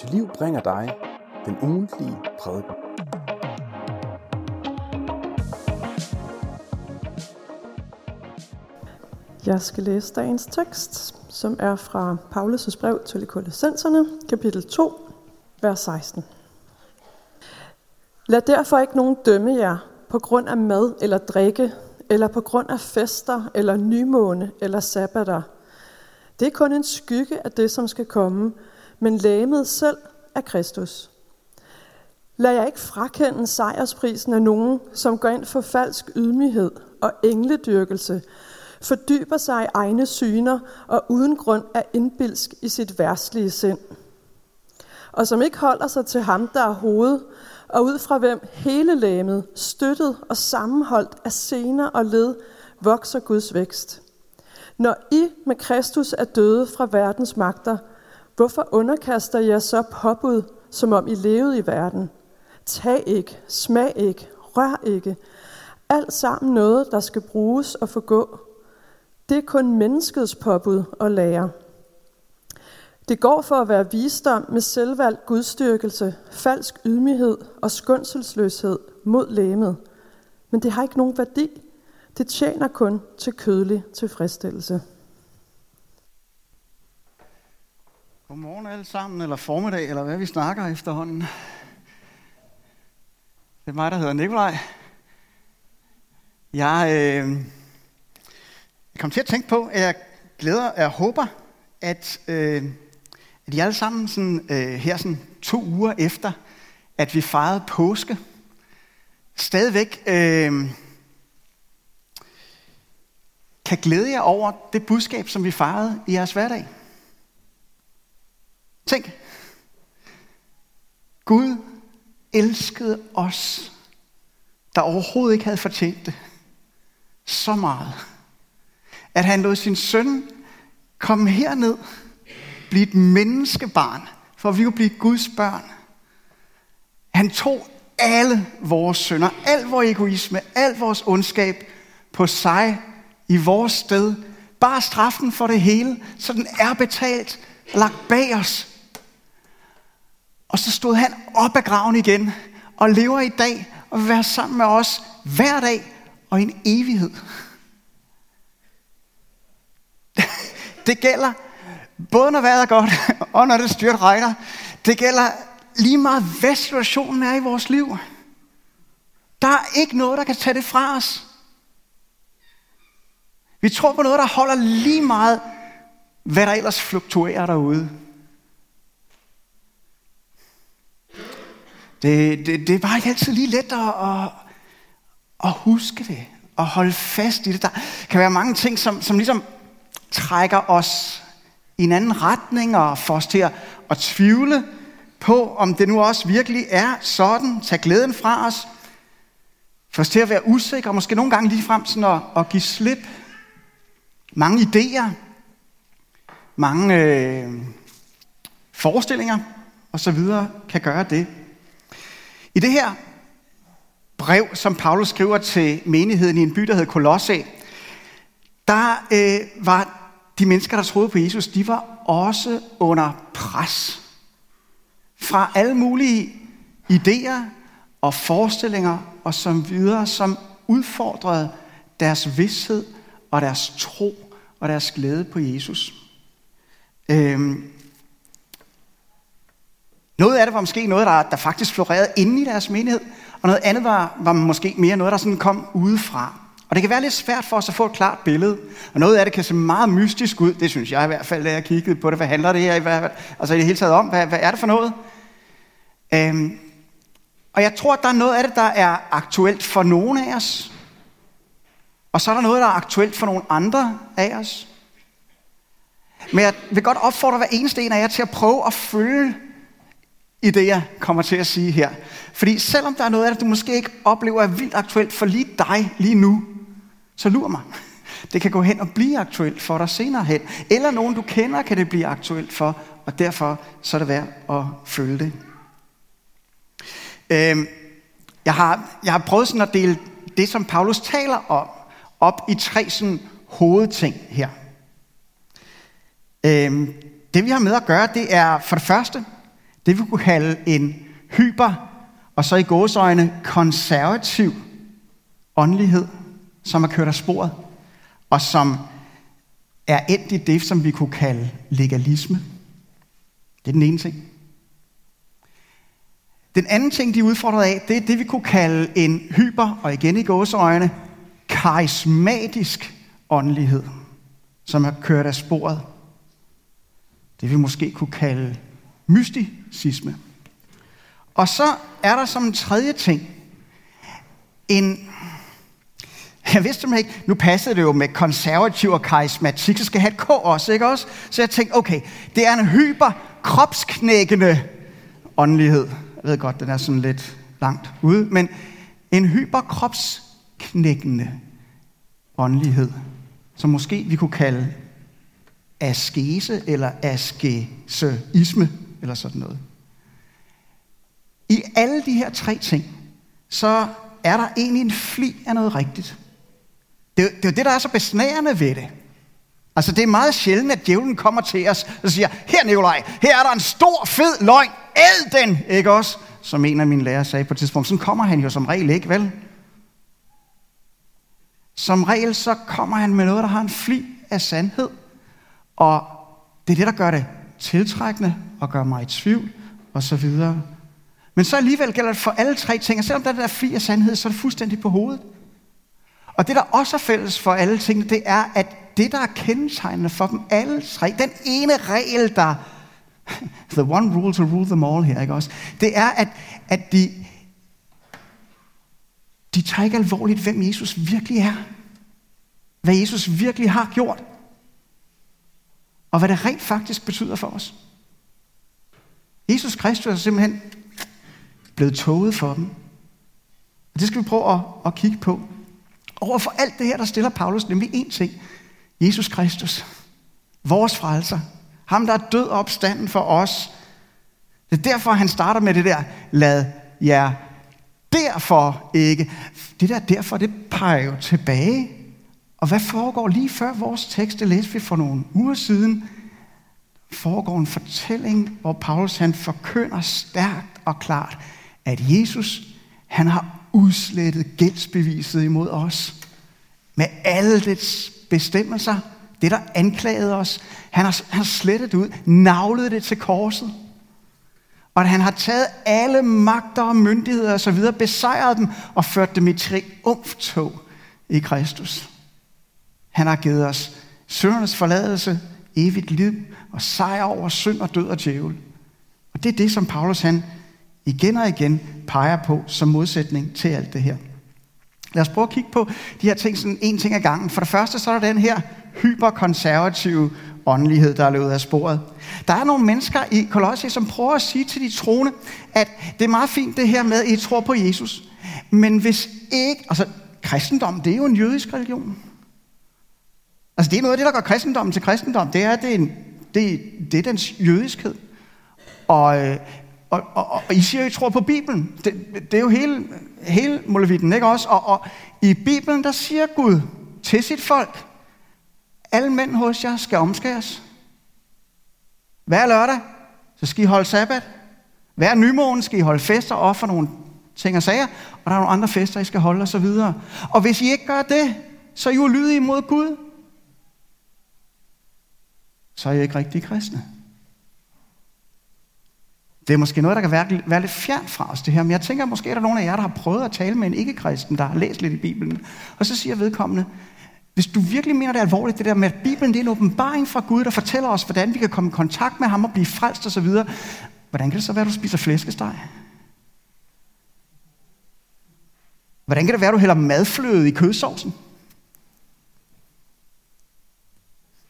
til liv bringer dig den ugentlige prædiken. Jeg skal læse dagens tekst, som er fra Paulus' brev til Kolossenserne, kapitel 2, vers 16. Lad derfor ikke nogen dømme jer på grund af mad eller drikke, eller på grund af fester, eller nymåne, eller sabbater. Det er kun en skygge af det, som skal komme, men lægemet selv er Kristus. Lad jeg ikke frakende sejrsprisen af nogen, som går ind for falsk ydmyghed og engledyrkelse, fordyber sig i egne syner og uden grund er indbilsk i sit værtslige sind. Og som ikke holder sig til ham, der er hoved, og ud fra hvem hele lægemet, støttet og sammenholdt af sener og led, vokser Guds vækst. Når I med Kristus er døde fra verdens magter, hvorfor underkaster jeg så påbud, som om I levede i verden? Tag ikke, smag ikke, rør ikke. Alt sammen noget, der skal bruges og forgå. Det er kun menneskets påbud og lære. Det går for at være visdom med selvvalgt gudstyrkelse, falsk ydmyghed og skundselsløshed mod læmet. Men det har ikke nogen værdi. Det tjener kun til kødelig tilfredsstillelse. Godmorgen alle sammen, eller formiddag, eller hvad vi snakker efterhånden. Det er mig, der hedder Nikolaj. Jeg, øh, jeg kom til at tænke på, at jeg glæder, og håber, at, øh, at I alle sammen sådan, øh, her sådan to uger efter, at vi fejrede påske, stadigvæk øh, kan glæde jer over det budskab, som vi fejrede i jeres hverdag. Tænk. Gud elskede os, der overhovedet ikke havde fortjent det, så meget, at han lod sin søn komme herned, blive et menneskebarn, for at vi kunne blive Guds børn. Han tog alle vores synder, al vores egoisme, al vores ondskab på sig i vores sted. Bare straffen for det hele, så den er betalt, lagt bag os. Og så stod han op af graven igen og lever i dag og vil være sammen med os hver dag og i en evighed. Det gælder både når vejret er godt og når det styrt regner. Det gælder lige meget, hvad situationen er i vores liv. Der er ikke noget, der kan tage det fra os. Vi tror på noget, der holder lige meget, hvad der ellers fluktuerer derude. Det, det, det er bare ikke altid lige let at, at, at huske det, og holde fast i det. Der kan være mange ting, som, som ligesom trækker os i en anden retning, og får os til at, at tvivle på, om det nu også virkelig er sådan. Tag glæden fra os. Få os til at være usikre, måske nogle gange lige frem sådan at, at give slip. Mange idéer, mange øh, forestillinger osv. kan gøre det. I det her brev, som Paulus skriver til menigheden i en by, der hedder Kolosse, der øh, var de mennesker, der troede på Jesus, de var også under pres fra alle mulige idéer og forestillinger og som videre, som udfordrede deres vidshed og deres tro og deres glæde på Jesus. Øhm, noget af det var måske noget, der, der faktisk florerede inde i deres menighed, og noget andet var, var måske mere noget, der sådan kom udefra. Og det kan være lidt svært for os at få et klart billede. Og noget af det kan se meget mystisk ud. Det synes jeg i hvert fald, da jeg kiggede på det. Hvad handler det her i hvert fald? Altså i det hele taget om, hvad, hvad er det for noget? Øhm, og jeg tror, at der er noget af det, der er aktuelt for nogle af os. Og så er der noget, der er aktuelt for nogle andre af os. Men jeg vil godt opfordre hver eneste en af jer til at prøve at følge i det, jeg kommer til at sige her. Fordi selvom der er noget af det, du måske ikke oplever er vildt aktuelt for lige dig lige nu, så lur mig. Det kan gå hen og blive aktuelt for dig senere hen. Eller nogen, du kender, kan det blive aktuelt for, og derfor så er det værd at følge det. Øhm, jeg, har, jeg har prøvet sådan at dele det, som Paulus taler om, op i tre sådan hovedting her. Øhm, det vi har med at gøre, det er for det første, det vi kunne kalde en hyper, og så i gåsøjne konservativ åndelighed, som er kørt af sporet, og som er endt i det, som vi kunne kalde legalisme. Det er den ene ting. Den anden ting, de er udfordret af, det er det, vi kunne kalde en hyper, og igen i gåseøjne, karismatisk åndelighed, som er kørt af sporet. Det vi måske kunne kalde sisme. Og så er der som en tredje ting, en, jeg vidste det ikke, nu passede det jo med konservativ og karismatik, så skal jeg have et K også, ikke også? Så jeg tænkte, okay, det er en hyper kropsknækkende åndelighed. Jeg ved godt, den er sådan lidt langt ude, men en hyperkropsknækkende åndelighed, som måske vi kunne kalde askese eller askeseisme eller sådan noget. I alle de her tre ting, så er der egentlig en fli af noget rigtigt. Det, det er jo det, der er så besnærende ved det. Altså, det er meget sjældent, at djævlen kommer til os og siger, her Nikolaj, her er der en stor, fed løgn, æd den, ikke også? Som en af mine lærere sagde på et tidspunkt. Sådan kommer han jo som regel ikke, vel? Som regel så kommer han med noget, der har en fli af sandhed. Og det er det, der gør det tiltrækkende og gør mig i tvivl og så videre. Men så alligevel gælder det for alle tre ting, og selvom der er der fri af sandhed, så er det fuldstændig på hovedet. Og det, der også er fælles for alle tingene, det er, at det, der er kendetegnende for dem alle tre, den ene regel, der, the one rule to rule them all her, ikke også? Det er, at, at de, de tager ikke alvorligt, hvem Jesus virkelig er. Hvad Jesus virkelig har gjort. Og hvad det rent faktisk betyder for os. Jesus Kristus er simpelthen blevet toget for dem. Og det skal vi prøve at, at kigge på. Over for alt det her, der stiller Paulus nemlig én ting. Jesus Kristus. Vores frelser. Ham, der er død og opstanden for os. Det er derfor, han starter med det der, lad jer derfor ikke. Det der derfor, det peger jo tilbage. Og hvad foregår lige før vores tekst, det læste vi for nogle uger siden, foregår en fortælling, hvor Paulus han forkynder stærkt og klart, at Jesus, han har udslettet gældsbeviset imod os. Med alle dets bestemmelser, det der anklagede os, han har, han har slettet det ud, navlet det til korset. Og at han har taget alle magter og myndigheder osv., besejret dem og ført dem i triumftog i Kristus. Han har givet os søndernes forladelse, evigt liv og sejr over synd og død og djævel. Og det er det, som Paulus han igen og igen peger på som modsætning til alt det her. Lad os prøve at kigge på de her ting sådan en ting ad gangen. For det første så er der den her hyperkonservative åndelighed, der er løbet af sporet. Der er nogle mennesker i Kolossi, som prøver at sige til de troende, at det er meget fint det her med, at I tror på Jesus. Men hvis ikke, altså kristendom, det er jo en jødisk religion. Altså det er noget af det, der gør kristendommen til kristendom. Det er, det er, en, det, det er dens jødiskhed. Og, øh, og, og, og I siger, at I tror på Bibelen. Det, det er jo hele, hele molevitten, ikke også? Og, og i Bibelen, der siger Gud til sit folk, alle mænd hos jer skal omskæres. Hver lørdag, så skal I holde sabbat. Hver nymåne skal I holde fester og ofre nogle ting og sager, og der er nogle andre fester, I skal holde osv. Og, og hvis I ikke gør det, så er I ulydige imod Gud. Så er jeg ikke rigtig kristne. Det er måske noget, der kan være, være lidt fjernt fra os, det her. Men jeg tænker, måske er der nogen af jer, der har prøvet at tale med en ikke-kristen, der har læst lidt i Bibelen. Og så siger vedkommende, hvis du virkelig mener det alvorligt, det der med, at Bibelen det er en åbenbaring fra Gud, der fortæller os, hvordan vi kan komme i kontakt med ham og blive frelst osv., hvordan kan det så være, at du spiser flæskesteg? Hvordan kan det være, at du hælder madfløde i kødsovsen?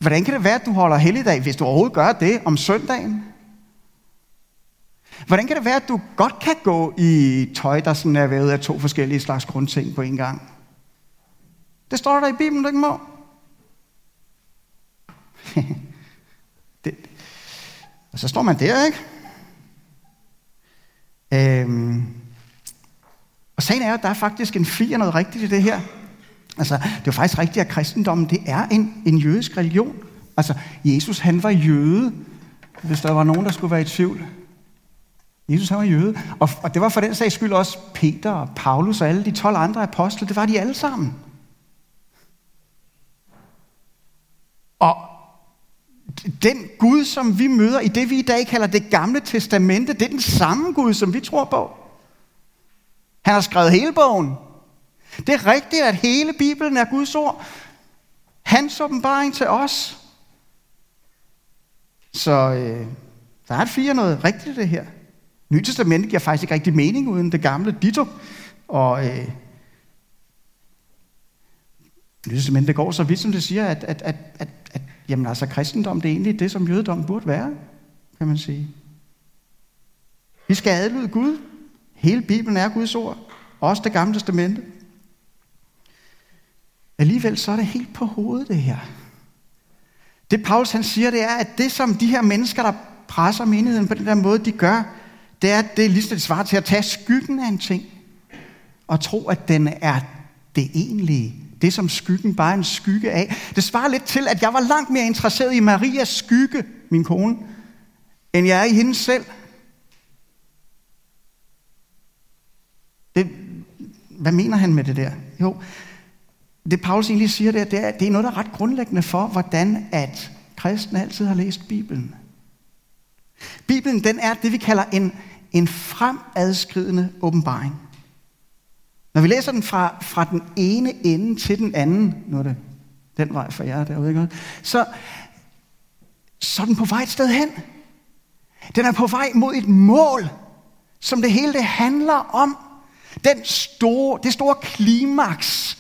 Hvordan kan det være, at du holder helligdag, hvis du overhovedet gør det om søndagen? Hvordan kan det være, at du godt kan gå i tøj, der sådan er vævet af to forskellige slags grundting på en gang? Det står der i Bibelen, du ikke må. det. Og så står man der, ikke? Øhm. Og sagen er, at der er faktisk en fli af noget rigtigt i det her. Altså, det er jo faktisk rigtigt, at kristendommen, det er en, en jødisk religion. Altså, Jesus, han var jøde, hvis der var nogen, der skulle være i tvivl. Jesus han var jøde, og, og det var for den sags skyld også Peter og Paulus og alle de 12 andre apostle, det var de alle sammen. Og den Gud, som vi møder i det, vi i dag kalder det gamle testamente, det er den samme Gud, som vi tror på. Han har skrevet hele bogen. Det er rigtigt, at hele Bibelen er Guds ord. Hans åbenbaring til os. Så øh, der er et fire noget rigtigt det her. Nytestamentet giver faktisk ikke rigtig mening uden det gamle ditto. Og øh, Nye det går så vidt, som det siger, at, at, at, at, at jamen, altså, kristendom det er egentlig det, som jødedom burde være, kan man sige. Vi skal adlyde Gud. Hele Bibelen er Guds ord. Også det gamle testamente. Alligevel så er det helt på hovedet det her. Det Paulus han siger, det er, at det som de her mennesker, der presser menigheden på den der måde, de gør, det er, at det er ligesom det svarer til at tage skyggen af en ting, og tro, at den er det egentlige. Det, som skyggen bare er en skygge af. Det svarer lidt til, at jeg var langt mere interesseret i Marias skygge, min kone, end jeg er i hende selv. Det, hvad mener han med det der? Jo, det Paulus egentlig siger, der, det er, det er noget, der er ret grundlæggende for, hvordan at kristne altid har læst Bibelen. Bibelen, den er det, vi kalder en, en fremadskridende åbenbaring. Når vi læser den fra, fra den ene ende til den anden, nu er det den vej for jer derude, ikke? Så, så er den på vej et sted hen. Den er på vej mod et mål, som det hele det handler om. Den store, det store klimaks,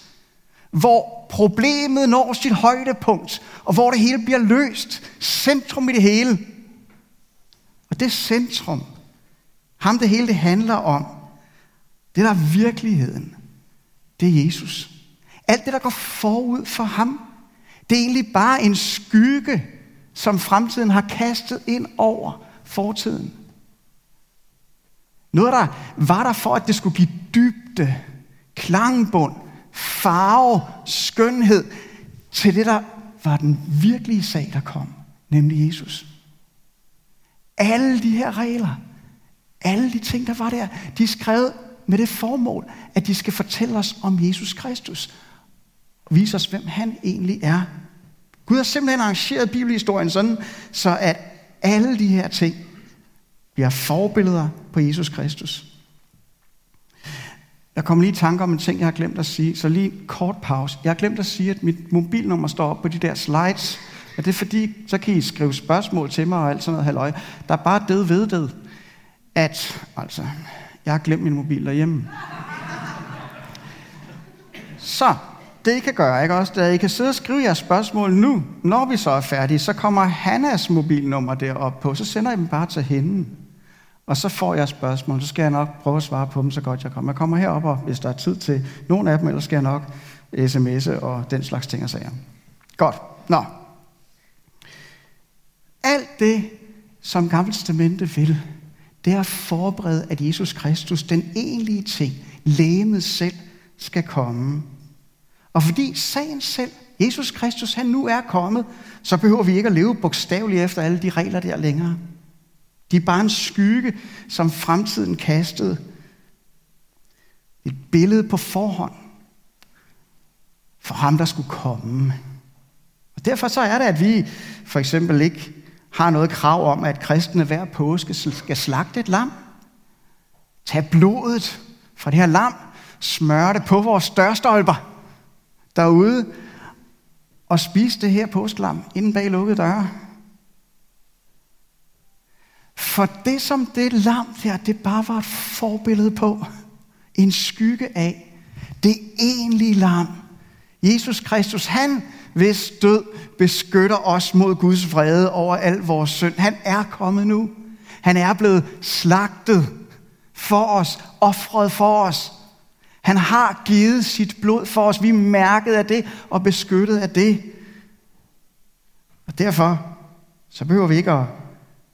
hvor problemet når sit højdepunkt, og hvor det hele bliver løst. Centrum i det hele. Og det centrum, ham det hele det handler om, det der er virkeligheden, det er Jesus. Alt det, der går forud for ham, det er egentlig bare en skygge, som fremtiden har kastet ind over fortiden. Noget, der var der for, at det skulle give dybde, klangbund, farve, skønhed til det, der var den virkelige sag, der kom, nemlig Jesus. Alle de her regler, alle de ting, der var der, de er skrevet med det formål, at de skal fortælle os om Jesus Kristus. Og vise os, hvem han egentlig er. Gud har simpelthen arrangeret bibelhistorien sådan, så at alle de her ting bliver forbilleder på Jesus Kristus. Jeg kom lige i tanke om en ting, jeg har glemt at sige, så lige kort pause. Jeg har glemt at sige, at mit mobilnummer står op på de der slides. Er det fordi, så kan I skrive spørgsmål til mig og alt sådan noget halløj. Der er bare det ved det, at altså, jeg har glemt min mobil derhjemme. Så, det I kan gøre, ikke også? Da I kan sidde og skrive jeres spørgsmål nu, når vi så er færdige, så kommer Hannas mobilnummer derop på, så sender I dem bare til hende. Og så får jeg spørgsmål, så skal jeg nok prøve at svare på dem, så godt jeg kommer. Jeg kommer herop, og hvis der er tid til nogle af dem, ellers skal jeg nok sms'e og den slags ting og sager. Godt. Nå. Alt det, som Gamle Testamente vil, det er at forberede, at Jesus Kristus, den egentlige ting, lægemet selv, skal komme. Og fordi sagen selv, Jesus Kristus, han nu er kommet, så behøver vi ikke at leve bogstaveligt efter alle de regler der længere. De er bare en skygge, som fremtiden kastede. Et billede på forhånd for ham, der skulle komme. Og derfor så er det, at vi for eksempel ikke har noget krav om, at kristne hver påske skal slagte et lam. Tag blodet fra det her lam, smøre det på vores dørstolper derude, og spise det her påskelam inden bag lukkede døre. For det, som det lam der, det bare var et forbillede på, en skygge af, det egentlige lam, Jesus Kristus, han hvis død beskytter os mod Guds vrede over al vores synd. Han er kommet nu. Han er blevet slagtet for os, offret for os. Han har givet sit blod for os. Vi er mærket af det og beskyttet af det. Og derfor så behøver vi ikke at,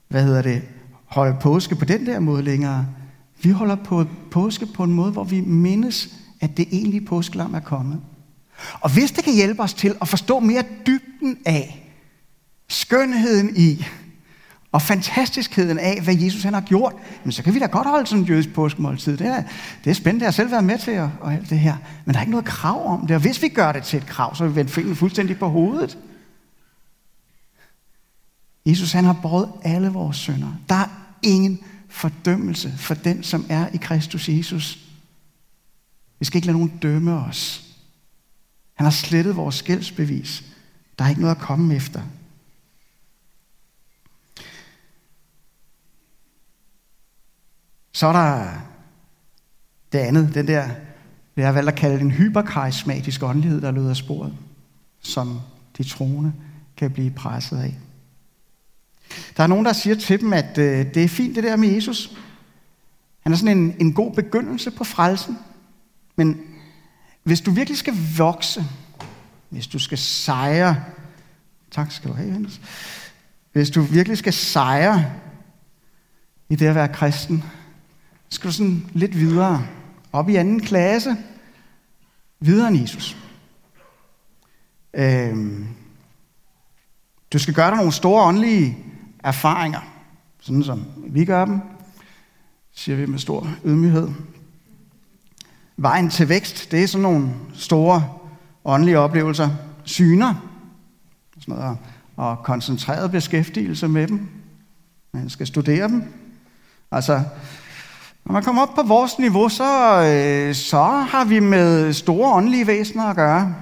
hvad hedder det, holde påske på den der måde længere. Vi holder på påske på en måde, hvor vi mindes, at det egentlige påskelam er kommet. Og hvis det kan hjælpe os til at forstå mere dybden af skønheden i og fantastiskheden af, hvad Jesus han har gjort, men så kan vi da godt holde sådan en jødisk påskemåltid. Det er, det er spændende, jeg har selv været med til og, og alt det her. Men der er ikke noget krav om det, og hvis vi gør det til et krav, så vil vi vende fingeren fuldstændig på hovedet. Jesus han har båret alle vores sønder. Der er ingen fordømmelse for den, som er i Kristus Jesus. Vi skal ikke lade nogen dømme os. Han har slettet vores skældsbevis. Der er ikke noget at komme efter. Så er der det andet, den der, det jeg har valgt at kalde en hyperkarismatisk åndelighed, der løder sporet, som de troende kan blive presset af. Der er nogen, der siger til dem, at øh, det er fint det der med Jesus. Han er sådan en, en god begyndelse på frelsen. Men hvis du virkelig skal vokse, hvis du skal sejre, tak skal du have, Hennes. Hvis du virkelig skal sejre i det at være kristen, skal du sådan lidt videre. Op i anden klasse. Videre end Jesus. Øhm, du skal gøre dig nogle store åndelige erfaringer. Sådan som vi gør dem. Siger vi med stor ydmyghed. Vejen til vækst, det er sådan nogle store åndelige oplevelser. Syner. Sådan noget, og koncentreret beskæftigelse med dem. Man skal studere dem. Altså, når man kommer op på vores niveau, så, øh, så har vi med store åndelige væsener at gøre.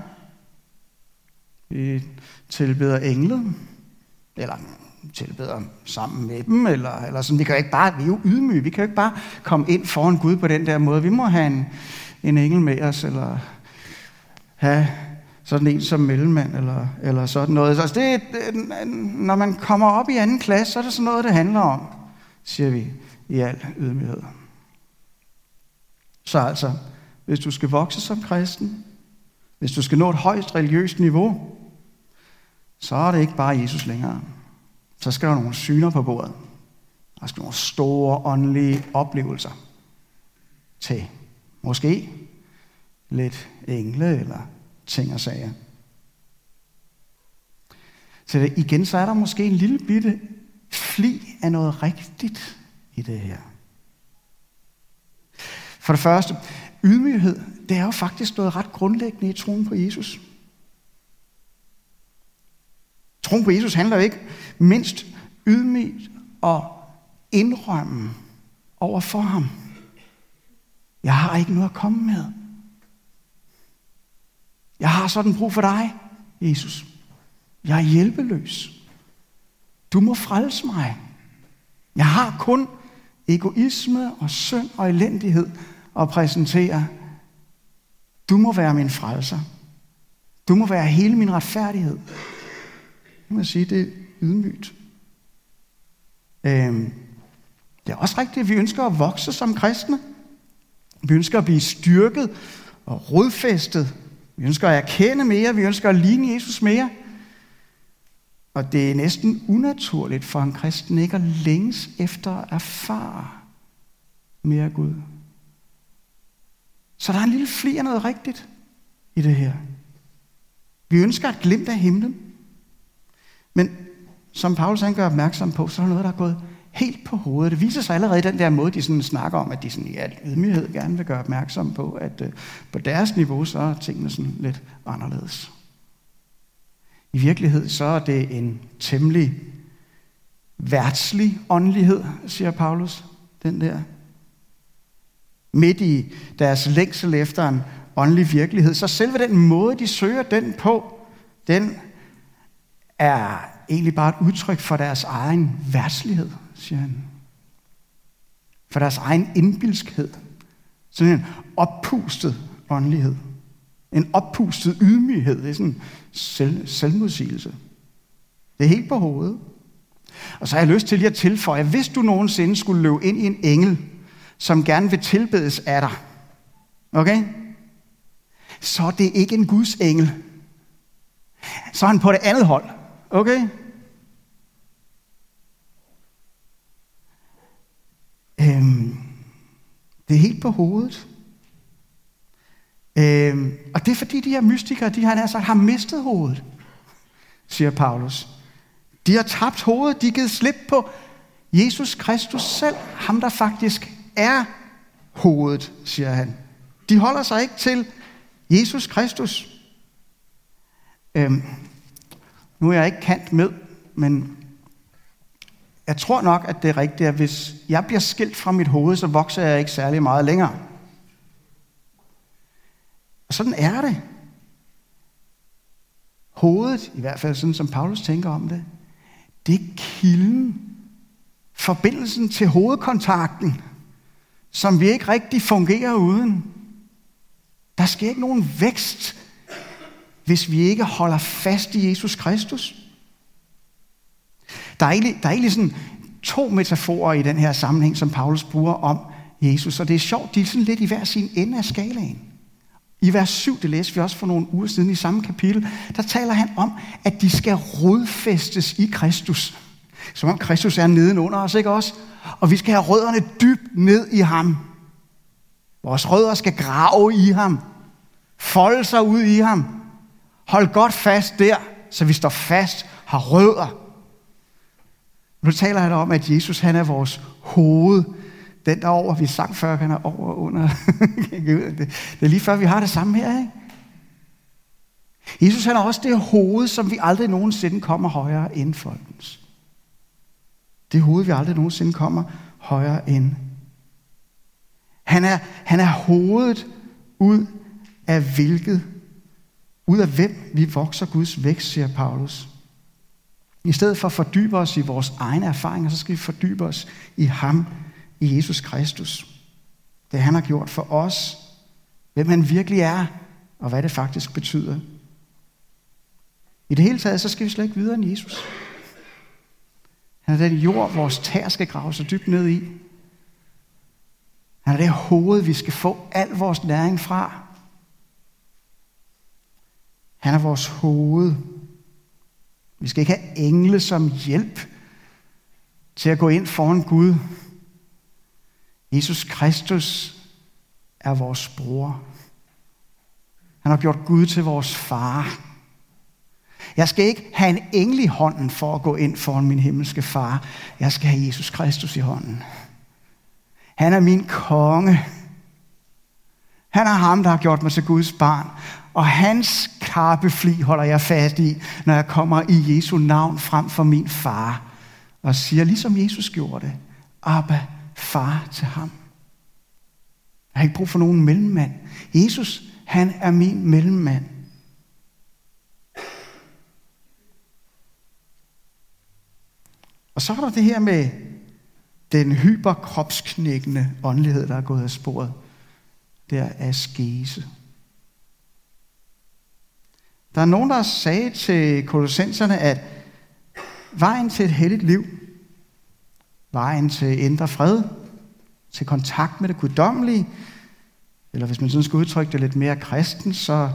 Vi tilbeder englet, eller tilbeder sammen med dem, eller, eller sådan. Vi kan jo ikke bare, vi er jo ydmyge, vi kan jo ikke bare komme ind foran Gud på den der måde. Vi må have en, en engel med os, eller have sådan en som mellemmand, eller, eller sådan noget. Altså det, når man kommer op i anden klasse, så er det sådan noget, det handler om, siger vi i al ydmyghed. Så altså, hvis du skal vokse som kristen, hvis du skal nå et højt religiøst niveau, så er det ikke bare Jesus længere. Så skal der nogle syner på bordet. Der skal nogle store åndelige oplevelser til. Måske lidt engle eller ting og sager. Så det, igen, så er der måske en lille bitte fli af noget rigtigt i det her. For det første, ydmyghed, det er jo faktisk noget ret grundlæggende i troen på Jesus. Troen på Jesus handler jo ikke mindst ydmygt og indrømme over for ham. Jeg har ikke noget at komme med. Jeg har sådan brug for dig, Jesus. Jeg er hjælpeløs. Du må frelse mig. Jeg har kun egoisme og synd og elendighed at præsentere. Du må være min frelser. Du må være hele min retfærdighed. Jeg må sige, det er ydmygt. Øhm, det er også rigtigt, at vi ønsker at vokse som kristne. Vi ønsker at blive styrket og rodfæstet. Vi ønsker at erkende mere. Vi ønsker at ligne Jesus mere. Og det er næsten unaturligt for en kristen ikke at længes efter at erfare mere Gud. Så der er en lille fli af noget rigtigt i det her. Vi ønsker at glimt af himlen. Men som Paulus han gør opmærksom på, så er der noget, der er gået helt på hovedet. Det viser sig allerede i den der måde, de sådan snakker om, at de sådan i al ydmyghed gerne vil gøre opmærksom på, at øh, på deres niveau, så er tingene sådan lidt anderledes. I virkelighed så er det en temmelig værtslig åndelighed, siger Paulus, den der. Midt i deres længsel efter en åndelig virkelighed, så selve den måde, de søger den på, den er egentlig bare et udtryk for deres egen værtslighed, siger han. For deres egen indbilskhed. Sådan en oppustet åndelighed. En oppustet ydmyghed. Det er sådan selv, selvmodsigelse. Det er helt på hovedet. Og så har jeg lyst til lige at tilføje, at hvis du nogensinde skulle løbe ind i en engel, som gerne vil tilbedes af dig, okay? Så er det ikke en Guds engel. Så er han på det andet hold, okay? Øhm, det er helt på hovedet. Øhm, og det er fordi de her mystikere, de har, altså, har mistet hovedet, siger Paulus. De har tabt hovedet, de har givet slip på Jesus Kristus selv, ham der faktisk er hovedet, siger han. De holder sig ikke til Jesus Kristus. Øhm, nu er jeg ikke kant med, men jeg tror nok, at det er rigtigt, at hvis jeg bliver skilt fra mit hoved, så vokser jeg ikke særlig meget længere. Og sådan er det. Hovedet, i hvert fald sådan som Paulus tænker om det, det er kilden, forbindelsen til hovedkontakten, som vi ikke rigtig fungerer uden. Der sker ikke nogen vækst, hvis vi ikke holder fast i Jesus Kristus. Der er egentlig, der er egentlig sådan to metaforer i den her sammenhæng, som Paulus bruger om Jesus, og det er sjovt, de er sådan lidt i hver sin ende af skalaen. I vers 7, det læste vi også for nogle uger siden i samme kapitel, der taler han om, at de skal rodfæstes i Kristus. Som om Kristus er nedenunder os, ikke også? Og vi skal have rødderne dybt ned i ham. Vores rødder skal grave i ham. Folde sig ud i ham. Hold godt fast der, så vi står fast, har rødder. Nu taler han om, at Jesus han er vores hoved. Den der over, vi sang før, han er over og under. det er lige før, vi har det samme her, ikke? Jesus han er også det hoved, som vi aldrig nogensinde kommer højere end folkens. Det hoved, vi aldrig nogensinde kommer højere end. Han er, han er hovedet ud af hvilket, ud af hvem vi vokser Guds vækst, siger Paulus. I stedet for at fordybe os i vores egne erfaringer, så skal vi fordybe os i ham, i Jesus Kristus. Det han har gjort for os, hvem han virkelig er, og hvad det faktisk betyder. I det hele taget, så skal vi slet ikke videre end Jesus. Han er den jord, vores tær skal grave så dybt ned i. Han er det hoved, vi skal få al vores næring fra. Han er vores hoved. Vi skal ikke have engle som hjælp til at gå ind foran Gud. Jesus Kristus er vores bror. Han har gjort Gud til vores far. Jeg skal ikke have en engel i hånden for at gå ind foran min himmelske far. Jeg skal have Jesus Kristus i hånden. Han er min konge. Han er ham, der har gjort mig til Guds barn. Og hans karpefli holder jeg fast i, når jeg kommer i Jesu navn frem for min far. Og siger, ligesom Jesus gjorde det, Abba, far til ham. Jeg har ikke brug for nogen mellemmand. Jesus, han er min mellemmand. Og så er der det her med den hyperkropsknækkende åndelighed, der er gået af sporet. Der er askese. Der er nogen, der sagde til kolossenserne, at vejen til et helligt liv, vejen til indre fred, til kontakt med det guddommelige, eller hvis man sådan skal udtrykke det lidt mere kristen, så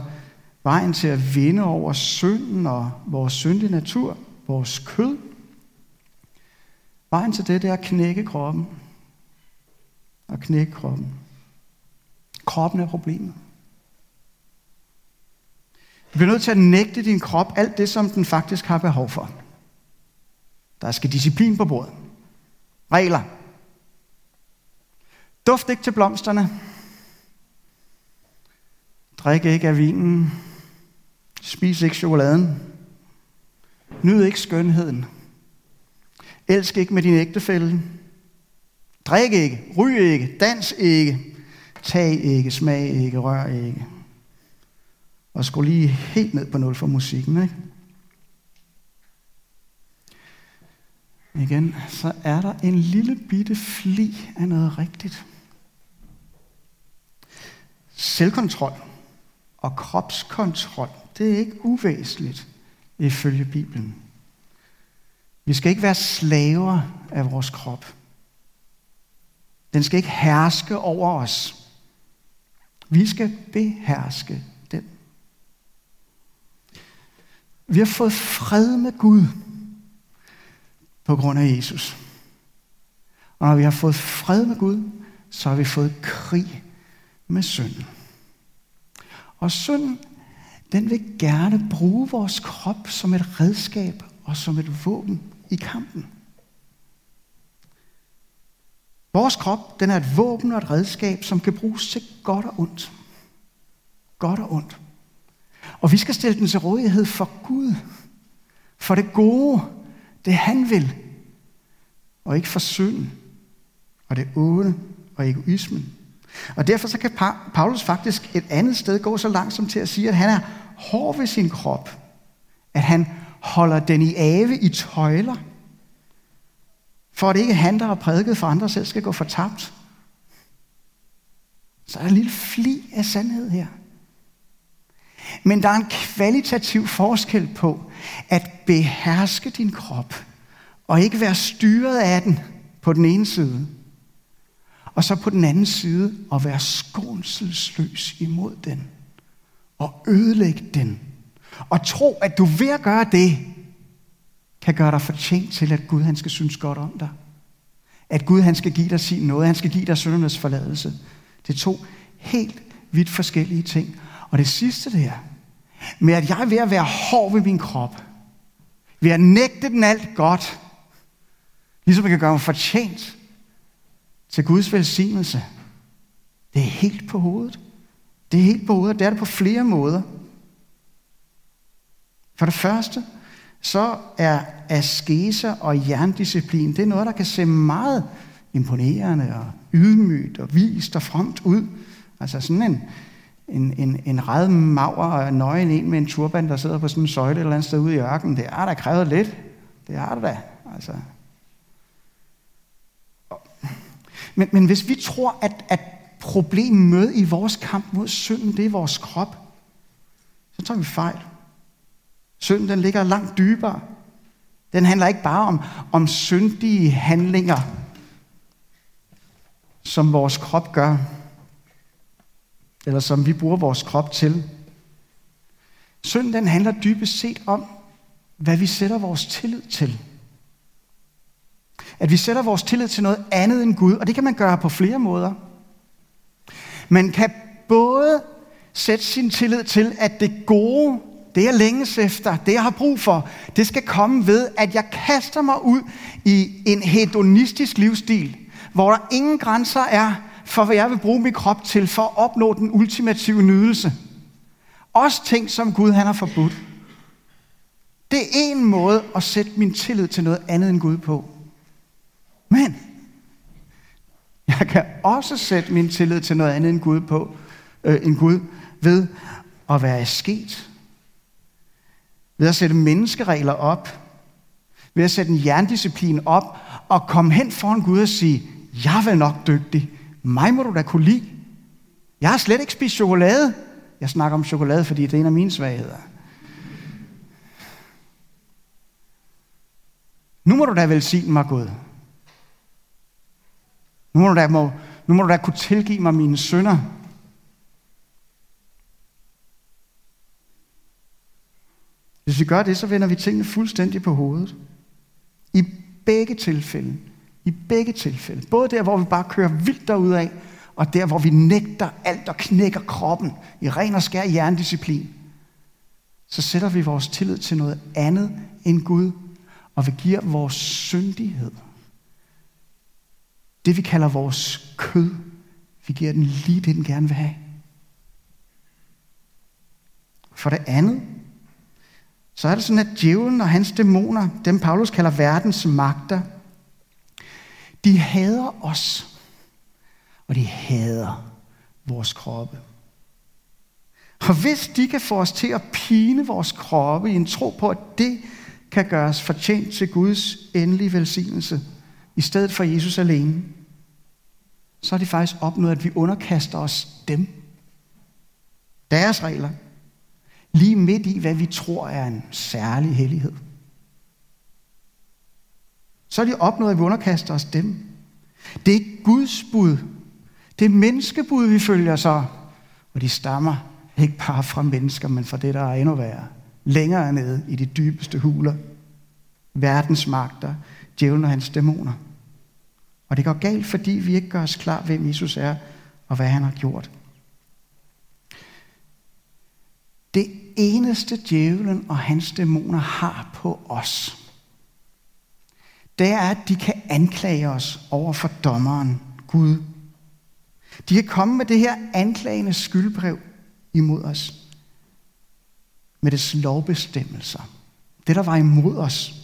vejen til at vinde over synden og vores syndige natur, vores kød, vejen til det, det er at knække kroppen. Og knække kroppen. Kroppen er problemet. Du bliver nødt til at nægte din krop alt det, som den faktisk har behov for. Der skal disciplin på bordet. Regler. Duft ikke til blomsterne. Drik ikke af vinen. Spis ikke chokoladen. Nyd ikke skønheden. Elsk ikke med din ægtefælle. Drik ikke. Ryg ikke. Dans ikke. Tag ikke. Smag ikke. Rør ikke og skulle lige helt ned på nul for musikken. Ikke? Igen, så er der en lille bitte fli af noget rigtigt. Selvkontrol og kropskontrol, det er ikke uvæsentligt ifølge Bibelen. Vi skal ikke være slaver af vores krop. Den skal ikke herske over os. Vi skal beherske Vi har fået fred med Gud på grund af Jesus. Og når vi har fået fred med Gud, så har vi fået krig med synden. Og synden, den vil gerne bruge vores krop som et redskab og som et våben i kampen. Vores krop, den er et våben og et redskab, som kan bruges til godt og ondt. Godt og ondt. Og vi skal stille den til rådighed for Gud. For det gode, det han vil. Og ikke for synden. Og det onde og egoismen. Og derfor så kan Paulus faktisk et andet sted gå så langt som til at sige, at han er hård ved sin krop. At han holder den i ave i tøjler. For at det ikke han, der har prædiket for andre selv, skal gå fortabt. Så er der en lille fli af sandhed her. Men der er en kvalitativ forskel på at beherske din krop, og ikke være styret af den på den ene side, og så på den anden side at være skånselsløs imod den, og ødelægge den, og tro, at du ved at gøre det, kan gøre dig fortjent til, at Gud han skal synes godt om dig. At Gud han skal give dig sin noget, han skal give dig syndernes forladelse. Det er to helt vidt forskellige ting. Og det sidste der, med at jeg er ved at være hård ved min krop, ved at nægte den alt godt, ligesom jeg kan gøre mig fortjent til Guds velsignelse, det er helt på hovedet. Det er helt på hovedet, det er det på flere måder. For det første, så er askese og jerndisciplin, det er noget, der kan se meget imponerende og ydmygt og vist og fremt ud. Altså sådan en, en, en, en red maver og nøgen en med en turban, der sidder på sådan en søjle et eller andet sted ude i ørkenen. Det har da krævet lidt. Det har det da. Altså. Men, men hvis vi tror, at, at problemet med i vores kamp mod synden, det er vores krop, så tager vi fejl. Synden den ligger langt dybere. Den handler ikke bare om, om syndige handlinger, som vores krop gør eller som vi bruger vores krop til. Synden den handler dybest set om, hvad vi sætter vores tillid til. At vi sætter vores tillid til noget andet end Gud, og det kan man gøre på flere måder. Man kan både sætte sin tillid til, at det gode, det jeg længes efter, det jeg har brug for, det skal komme ved, at jeg kaster mig ud i en hedonistisk livsstil, hvor der ingen grænser er for hvad jeg vil bruge min krop til for at opnå den ultimative nydelse. Også ting, som Gud han har forbudt. Det er en måde at sætte min tillid til noget andet end Gud på. Men jeg kan også sætte min tillid til noget andet end Gud, på, øh, end Gud ved at være sket. Ved at sætte menneskeregler op. Ved at sætte en jerndisciplin op og komme hen foran Gud og sige, jeg er vel nok dygtig. Mig må du da kunne lide. Jeg har slet ikke spist chokolade. Jeg snakker om chokolade, fordi det er en af mine svagheder. Nu må du da velsigne mig, Gud. Nu må du da, må, nu må du da kunne tilgive mig mine sønder. Hvis vi gør det, så vender vi tingene fuldstændig på hovedet. I begge tilfælde i begge tilfælde. Både der, hvor vi bare kører vildt af, og der, hvor vi nægter alt og knækker kroppen i ren og skær jerndisciplin. Så sætter vi vores tillid til noget andet end Gud, og vi giver vores syndighed. Det vi kalder vores kød, vi giver den lige det, den gerne vil have. For det andet, så er det sådan, at djævlen og hans dæmoner, dem Paulus kalder verdens magter, de hader os, og de hader vores kroppe. Og hvis de kan få os til at pine vores kroppe i en tro på, at det kan gøre os fortjent til Guds endelige velsignelse, i stedet for Jesus alene, så har de faktisk opnået, at vi underkaster os dem. Deres regler. Lige midt i, hvad vi tror er en særlig hellighed så er de opnået, at vi underkaster os dem. Det er ikke Guds bud. Det er menneskebud, vi følger så. Og de stammer ikke bare fra mennesker, men fra det, der er endnu værre. Længere nede i de dybeste huler. Verdens magter, djævlen og hans dæmoner. Og det går galt, fordi vi ikke gør os klar, hvem Jesus er og hvad han har gjort. Det eneste djævlen og hans dæmoner har på os, det er, at de kan anklage os over for dommeren, Gud. De kan komme med det her anklagende skyldbrev imod os. Med dets lovbestemmelser. Det, der var imod os.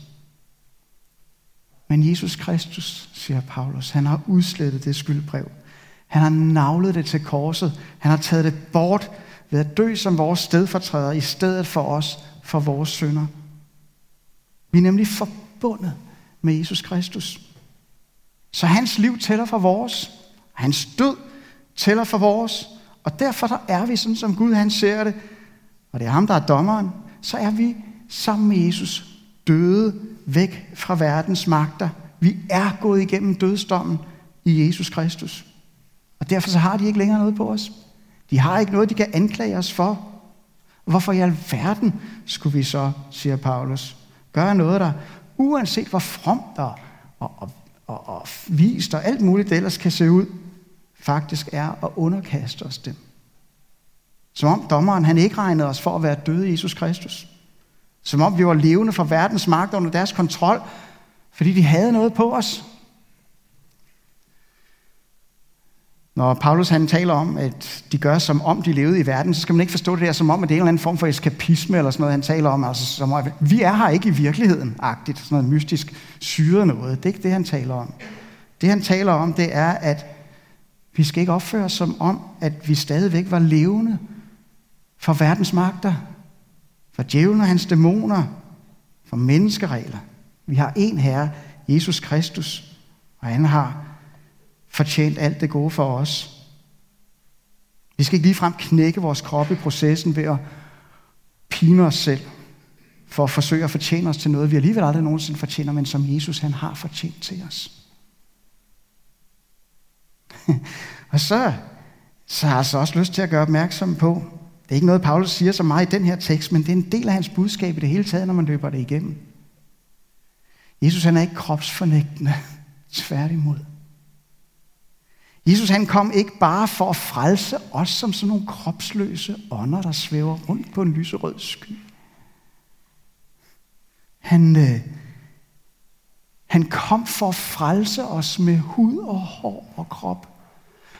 Men Jesus Kristus, siger Paulus, han har udslettet det skyldbrev. Han har navlet det til korset. Han har taget det bort ved at dø som vores stedfortræder i stedet for os, for vores sønder. Vi er nemlig forbundet med Jesus Kristus. Så hans liv tæller for vores. Hans død tæller for vores. Og derfor der er vi sådan, som Gud han ser det. Og det er ham, der er dommeren. Så er vi sammen med Jesus døde væk fra verdens magter. Vi er gået igennem dødsdommen i Jesus Kristus. Og derfor så har de ikke længere noget på os. De har ikke noget, de kan anklage os for. Hvorfor i alverden skulle vi så, siger Paulus, gøre noget, der uanset hvor fromt og, og, og, og, og vist og alt muligt det ellers kan se ud, faktisk er at underkaste os dem. Som om dommeren han ikke regnede os for at være døde i Jesus Kristus. Som om vi var levende for verdens magt under deres kontrol, fordi de havde noget på os. Når Paulus han taler om, at de gør som om de levede i verden, så skal man ikke forstå det der som om, at det er en eller anden form for eskapisme eller sådan noget, han taler om. Altså, som om, vi er her ikke i virkeligheden, agtigt, sådan noget mystisk syret noget. Det er ikke det, han taler om. Det, han taler om, det er, at vi skal ikke opføre os som om, at vi stadigvæk var levende for verdens magter, for djævlen og hans dæmoner, for menneskeregler. Vi har en herre, Jesus Kristus, og han har fortjent alt det gode for os. Vi skal ikke ligefrem knække vores krop i processen ved at pine os selv, for at forsøge at fortjene os til noget, vi alligevel aldrig nogensinde fortjener, men som Jesus han har fortjent til os. og så, så har jeg altså også lyst til at gøre opmærksom på, det er ikke noget, Paulus siger så meget i den her tekst, men det er en del af hans budskab i det hele taget, når man løber det igennem. Jesus han er ikke kropsfornægtende, tværtimod. Jesus han kom ikke bare for at frelse os som sådan nogle kropsløse ånder, der svæver rundt på en lyserød sky. Han, øh, han kom for at frelse os med hud og hår og krop,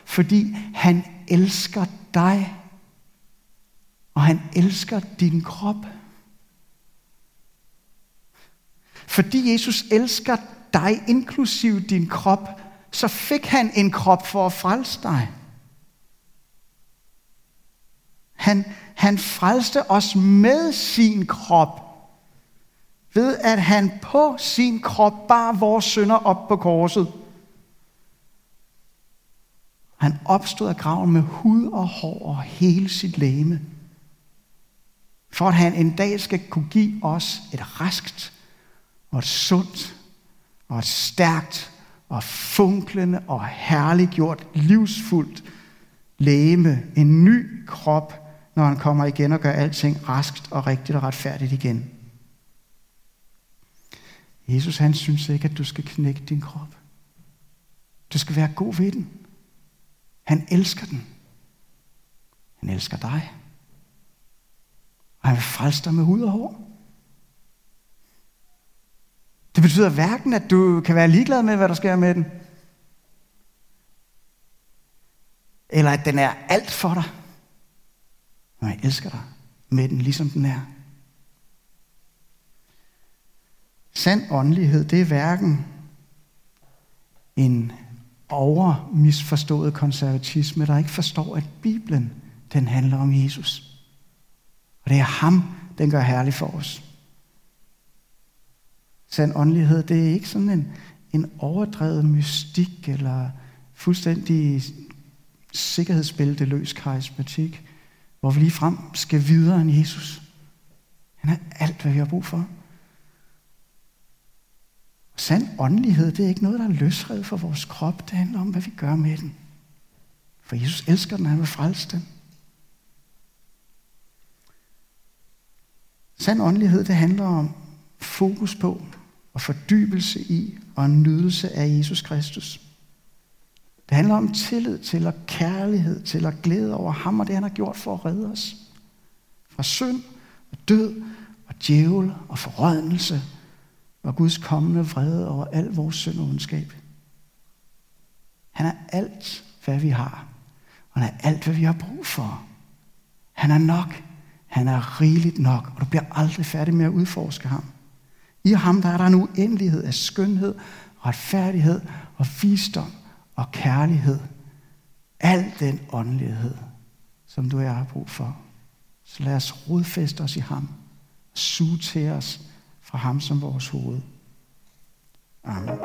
fordi han elsker dig, og han elsker din krop. Fordi Jesus elsker dig, inklusiv din krop, så fik han en krop for at frelse dig. Han, han frelste os med sin krop, ved at han på sin krop bar vores synder op på korset. Han opstod af graven med hud og hår og hele sit læme, for at han en dag skal kunne give os et raskt og et sundt og et stærkt og funklende og herliggjort, livsfuldt læme, en ny krop, når han kommer igen og gør alting raskt og rigtigt og retfærdigt igen. Jesus han synes ikke, at du skal knække din krop. Du skal være god ved den. Han elsker den. Han elsker dig. Og han vil frelse dig med hud og hår. Det betyder hverken, at du kan være ligeglad med, hvad der sker med den, eller at den er alt for dig. Men jeg elsker dig med den, ligesom den er. Sand åndelighed, det er hverken en overmisforstået konservatisme, der ikke forstår, at Bibelen, den handler om Jesus. Og det er ham, den gør herlig for os. Sand åndelighed, det er ikke sådan en, en overdrevet mystik eller fuldstændig sikkerhedsbælteløs karismatik, hvor vi lige frem skal videre end Jesus. Han er alt, hvad vi har brug for. Sand åndelighed, det er ikke noget, der er løsredet for vores krop. Det handler om, hvad vi gør med den. For Jesus elsker den, han vil frelse den. Sand åndelighed, det handler om fokus på og fordybelse i og en nydelse af Jesus Kristus. Det handler om tillid til og kærlighed til og glæde over ham og det, han har gjort for at redde os. Fra synd og død og djævel og forrådnelse og Guds kommende vrede over al vores synd og ondskab. Han er alt, hvad vi har. Og han er alt, hvad vi har brug for. Han er nok. Han er rigeligt nok, og du bliver aldrig færdig med at udforske ham. I ham der er der en uendelighed af skønhed, retfærdighed og visdom og kærlighed. Al den åndelighed, som du og jeg har brug for. Så lad os rodfæste os i ham. Suge til os fra ham som vores hoved. Amen.